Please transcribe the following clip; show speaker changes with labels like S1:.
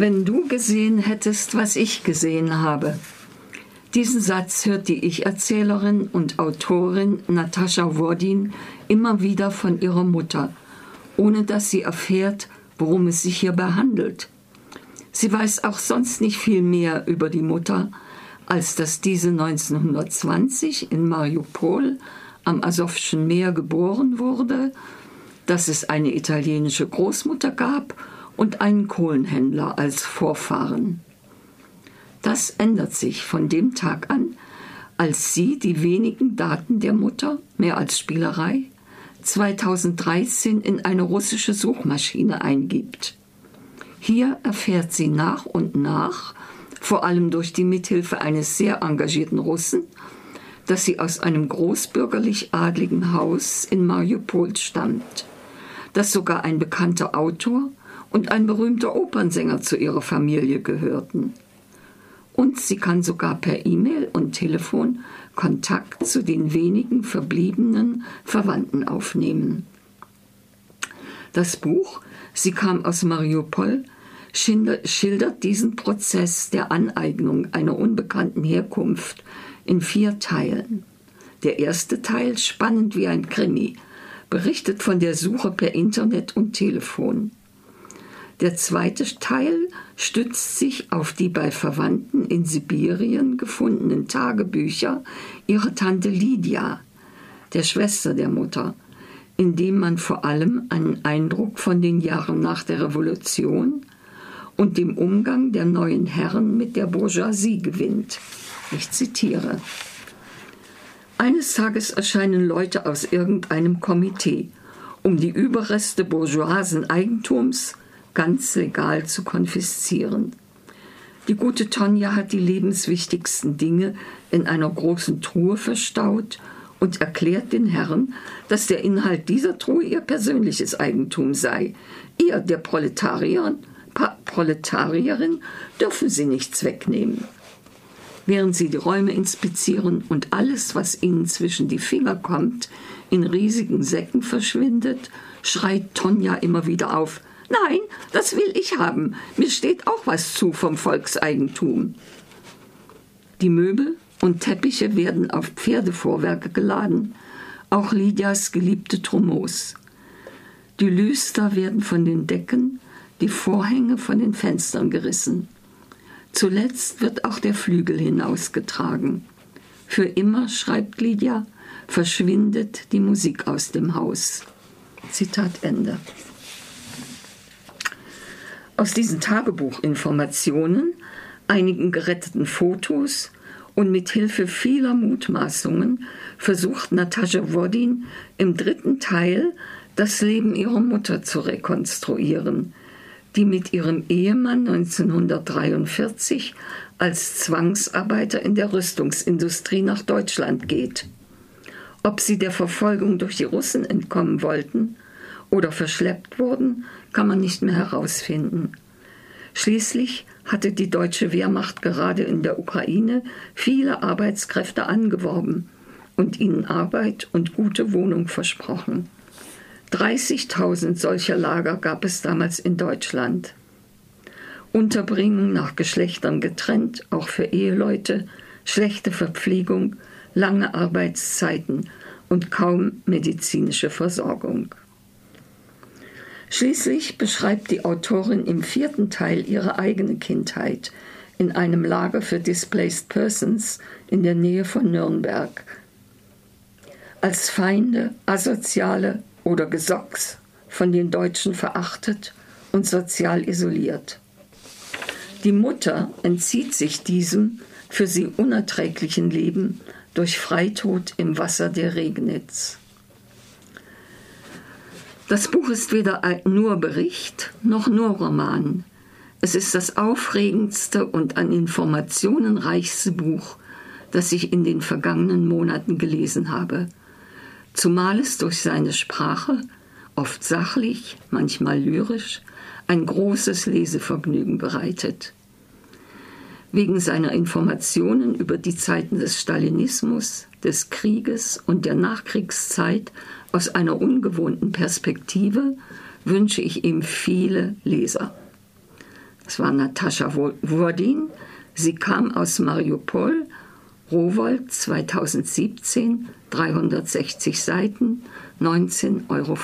S1: Wenn du gesehen hättest, was ich gesehen habe. Diesen Satz hört die Ich-Erzählerin und Autorin Natascha Wordin immer wieder von ihrer Mutter, ohne dass sie erfährt, worum es sich hierbei handelt. Sie weiß auch sonst nicht viel mehr über die Mutter, als dass diese 1920 in Mariupol am Asowschen Meer geboren wurde, dass es eine italienische Großmutter gab und einen Kohlenhändler als Vorfahren. Das ändert sich von dem Tag an, als sie die wenigen Daten der Mutter, mehr als Spielerei, 2013 in eine russische Suchmaschine eingibt. Hier erfährt sie nach und nach, vor allem durch die Mithilfe eines sehr engagierten Russen, dass sie aus einem großbürgerlich adligen Haus in Mariupol stammt, dass sogar ein bekannter Autor und ein berühmter Opernsänger zu ihrer Familie gehörten. Und sie kann sogar per E-Mail und Telefon Kontakt zu den wenigen verbliebenen Verwandten aufnehmen. Das Buch Sie kam aus Mariupol schildert diesen Prozess der Aneignung einer unbekannten Herkunft in vier Teilen. Der erste Teil, spannend wie ein Krimi, berichtet von der Suche per Internet und Telefon. Der zweite Teil stützt sich auf die bei Verwandten in Sibirien gefundenen Tagebücher ihrer Tante Lydia, der Schwester der Mutter, in dem man vor allem einen Eindruck von den Jahren nach der Revolution und dem Umgang der neuen Herren mit der Bourgeoisie gewinnt. Ich zitiere. Eines Tages erscheinen Leute aus irgendeinem Komitee, um die Überreste bourgeoisen Eigentums ganz legal zu konfiszieren. Die gute Tonja hat die lebenswichtigsten Dinge in einer großen Truhe verstaut und erklärt den Herren, dass der Inhalt dieser Truhe ihr persönliches Eigentum sei. Ihr, der Proletarier, Proletarierin, dürfen sie nichts wegnehmen. Während sie die Räume inspizieren und alles, was ihnen zwischen die Finger kommt, in riesigen Säcken verschwindet, schreit Tonja immer wieder auf: Nein, das will ich haben. Mir steht auch was zu vom Volkseigentum. Die Möbel und Teppiche werden auf Pferdevorwerke geladen, auch Lydias geliebte Tromos. Die Lüster werden von den Decken, die Vorhänge von den Fenstern gerissen. Zuletzt wird auch der Flügel hinausgetragen. Für immer, schreibt Lydia, verschwindet die Musik aus dem Haus. Zitat Ende. Aus diesen Tagebuchinformationen, einigen geretteten Fotos und mit Hilfe vieler Mutmaßungen versucht Natascha Wodin im dritten Teil das Leben ihrer Mutter zu rekonstruieren, die mit ihrem Ehemann 1943 als Zwangsarbeiter in der Rüstungsindustrie nach Deutschland geht. Ob sie der Verfolgung durch die Russen entkommen wollten oder verschleppt wurden, kann man nicht mehr herausfinden. Schließlich hatte die deutsche Wehrmacht gerade in der Ukraine viele Arbeitskräfte angeworben und ihnen Arbeit und gute Wohnung versprochen. 30.000 solcher Lager gab es damals in Deutschland. Unterbringung nach Geschlechtern getrennt, auch für Eheleute, schlechte Verpflegung, lange Arbeitszeiten und kaum medizinische Versorgung. Schließlich beschreibt die Autorin im vierten Teil ihre eigene Kindheit in einem Lager für Displaced Persons in der Nähe von Nürnberg. Als Feinde, Asoziale oder Gesocks von den Deutschen verachtet und sozial isoliert. Die Mutter entzieht sich diesem für sie unerträglichen Leben durch Freitod im Wasser der Regnitz. Das Buch ist weder nur Bericht noch nur Roman. Es ist das aufregendste und an Informationen reichste Buch, das ich in den vergangenen Monaten gelesen habe, zumal es durch seine Sprache, oft sachlich, manchmal lyrisch, ein großes Lesevergnügen bereitet. Wegen seiner Informationen über die Zeiten des Stalinismus, des Krieges und der Nachkriegszeit aus einer ungewohnten Perspektive wünsche ich ihm viele Leser. Es war Natascha Wurdin. Sie kam aus Mariupol. Rowold 2017, 360 Seiten, 19,95 Euro.